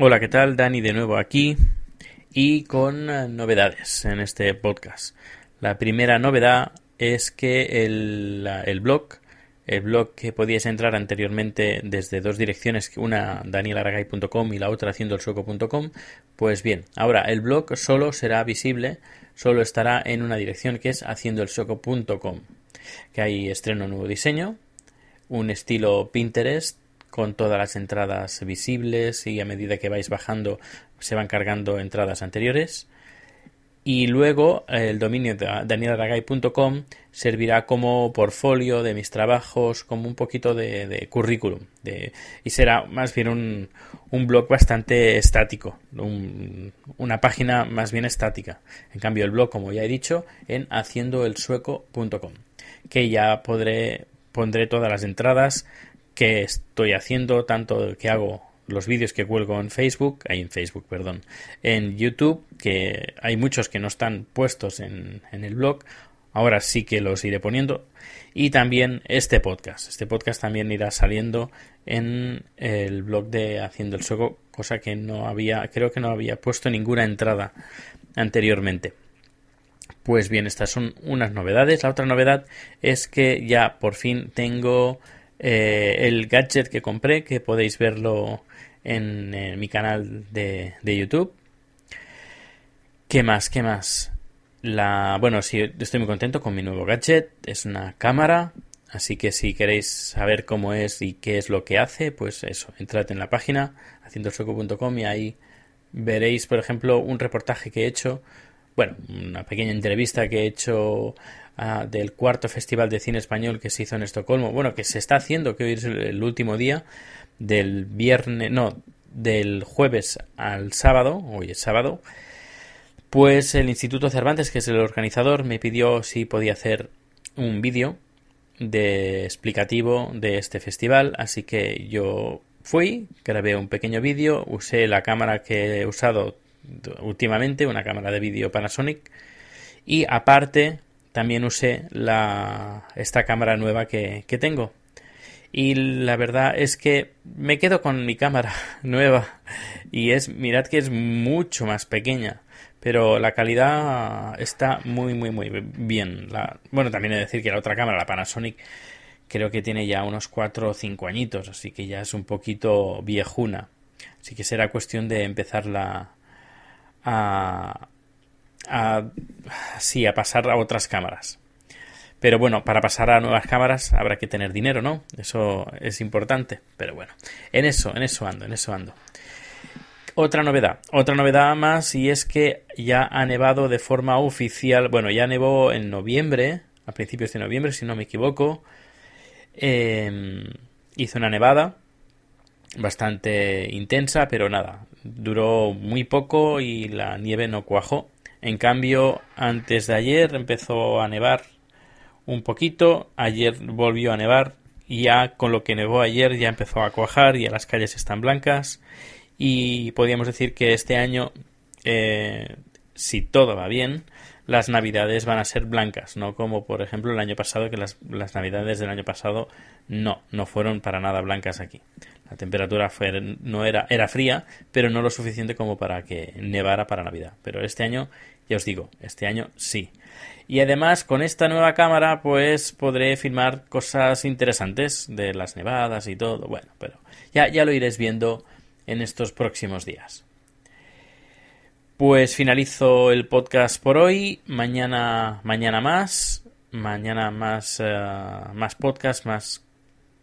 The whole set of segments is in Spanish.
Hola, ¿qué tal? Dani de nuevo aquí y con eh, novedades en este podcast. La primera novedad es que el, el blog, el blog que podíais entrar anteriormente desde dos direcciones, una danielaragay.com y la otra haciendoelsueco.com, pues bien, ahora el blog solo será visible, solo estará en una dirección que es haciendoelsueco.com, que hay estreno nuevo diseño, un estilo Pinterest con todas las entradas visibles y a medida que vais bajando se van cargando entradas anteriores. Y luego el dominio de danielaragay.com servirá como portfolio de mis trabajos, como un poquito de, currículum. y será más bien un, un blog bastante estático, un- una página más bien estática. En cambio, el blog, como ya he dicho, en haciendoelsueco.com, que ya podré, pondré todas las entradas que estoy haciendo, tanto que hago los vídeos que cuelgo en Facebook, en Facebook, perdón, en YouTube, que hay muchos que no están puestos en, en el blog, ahora sí que los iré poniendo, y también este podcast, este podcast también irá saliendo en el blog de Haciendo el Sueco, cosa que no había, creo que no había puesto ninguna entrada anteriormente. Pues bien, estas son unas novedades. La otra novedad es que ya por fin tengo eh, el gadget que compré, que podéis verlo en, mi canal de, de YouTube. ¿Qué más? ¿Qué más? La, bueno, sí, estoy muy contento con mi nuevo gadget. Es una cámara. Así que si queréis saber cómo es y qué es lo que hace, pues eso, entrad en la página haciendosueco.com y ahí veréis, por ejemplo, un reportaje que he hecho bueno, una pequeña entrevista que he hecho ah, del cuarto Festival de Cine Español que se hizo en Estocolmo. Bueno, que se está haciendo, que hoy es el, último día, del viernes, no, del jueves al sábado, hoy es sábado, pues el Instituto Cervantes, que es el organizador, me pidió si podía hacer un vídeo de explicativo de este festival, así que yo fui, grabé un pequeño vídeo, usé la cámara que he usado últimamente, una cámara de vídeo Panasonic, y aparte también usé la, esta cámara nueva que, que tengo. Y la verdad es que me quedo con mi cámara nueva y es, mirad que es mucho más pequeña, pero la calidad está muy, muy, muy bien. Bueno, también he de decir que la otra cámara, la Panasonic, creo que tiene ya unos 4 o 5 añitos, así que ya es un poquito viejuna. Así que será cuestión de empezarla a, a, sí, a pasar a otras cámaras. Pero bueno, para pasar a nuevas cámaras habrá que tener dinero, ¿no? Eso es importante. Pero bueno, en eso, en eso ando, en eso ando. Otra novedad, otra novedad más y es que ya ha nevado de forma oficial, bueno, ya nevó en noviembre, a principios de noviembre, si no me equivoco. Eh, hizo una nevada bastante intensa, pero nada, duró muy poco y la nieve no cuajó. En cambio, antes de ayer empezó a nevar un poquito, ayer volvió a nevar y ya con lo que nevó ayer ya empezó a cuajar y las calles están blancas y podríamos decir que este año, eh, si todo va bien, las navidades van a ser blancas, no como por ejemplo el año pasado, que las, las navidades del año pasado no, no fueron para nada blancas aquí. La temperatura fue, no era, era fría, pero no lo suficiente como para que nevara para Navidad. Pero este año, ya os digo, este año sí. Y además, con esta nueva cámara, pues podré filmar cosas interesantes de las nevadas y todo. Bueno, pero ya, ya lo iréis viendo en estos próximos días. Pues finalizo el podcast por hoy. Mañana, mañana más. Mañana más, uh, más podcast, más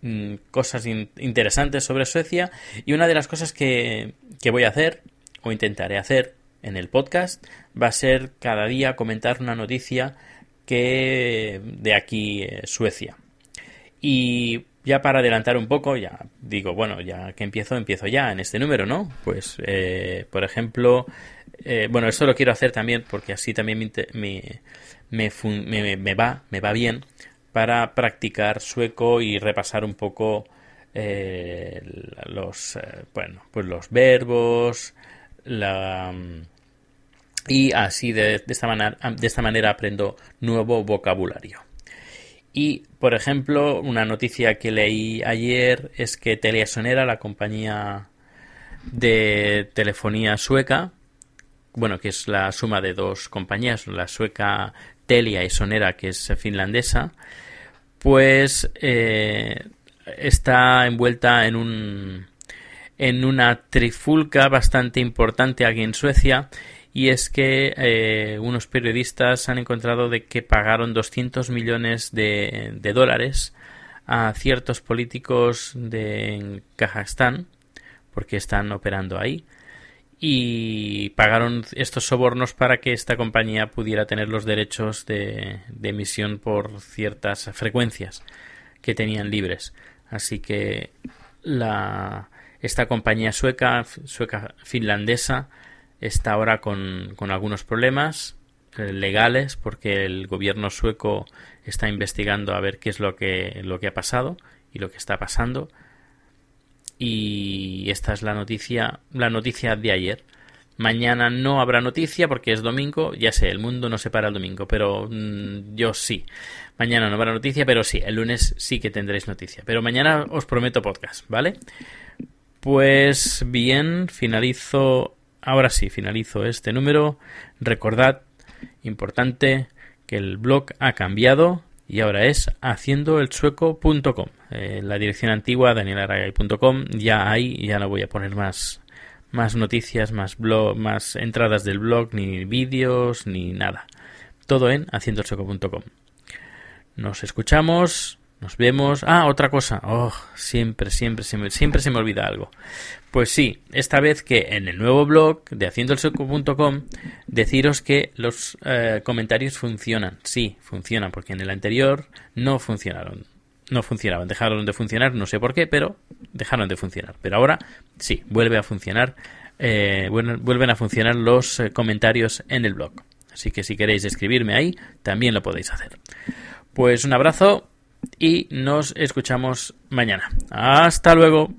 mm, cosas in interesantes sobre Suecia. Y una de las cosas que, que voy a hacer, o intentaré hacer en el podcast, va a ser cada día comentar una noticia que de aquí, eh, Suecia. Y Ya para adelantar un poco, ya digo, bueno, ya que empiezo, empiezo ya en este número, ¿no? Pues, eh, por ejemplo, eh, bueno, esto lo quiero hacer también porque así también me, me, va, me va bien para practicar sueco y repasar un poco eh, los, bueno, pues los verbos, la, y así de, esta manera, de esta manera aprendo nuevo vocabulario. Y, por ejemplo, una noticia que leí ayer es que Sonera, la compañía de telefonía sueca, bueno, que es la suma de dos compañías, la sueca Telia y Sonera, que es finlandesa, pues eh, está envuelta en un en una trifulca bastante importante aquí en Suecia y es que eh, unos periodistas han encontrado de que pagaron 200 millones de, dólares a ciertos políticos de Kazajstán porque están operando ahí. Y pagaron estos sobornos para que esta compañía pudiera tener los derechos de, de emisión por ciertas frecuencias que tenían libres. Así que la esta compañía sueca sueca finlandesa está ahora con, algunos problemas eh, legales porque el gobierno sueco está investigando a ver qué es lo que, lo que ha pasado y lo que está pasando. Y esta es la noticia, la noticia de ayer. Mañana no habrá noticia porque es domingo. Ya sé, el mundo no se para el domingo, pero mm, yo sí. Mañana no habrá noticia, pero sí, el lunes sí que tendréis noticia. Pero mañana os prometo podcast, ¿vale? Pues bien, finalizo ahora sí, finalizo este número. Recordad, importante, que el blog ha cambiado y ahora es haciendoelsueco.com. Eh, la dirección antigua, danielaragay.com, ya hay, ya no voy a poner más, más noticias, más, blog, más entradas del blog, ni vídeos, ni nada. Todo en haciendoelsueco.com. Nos escuchamos nos vemos. Ah, otra cosa. Oh, siempre, siempre, siempre, siempre se me olvida algo. Pues sí, esta vez que en el nuevo blog de haciendoelsoco.com deciros que los eh, comentarios funcionan. Sí, funcionan, porque en el anterior no funcionaron. No funcionaban, dejaron de funcionar, no sé por qué, pero dejaron de funcionar. Pero ahora sí, vuelve a funcionar. Eh, vuelven a funcionar los eh, comentarios en el blog. Así que si queréis escribirme ahí, también lo podéis hacer. Pues un abrazo y nos escuchamos mañana. Hasta luego.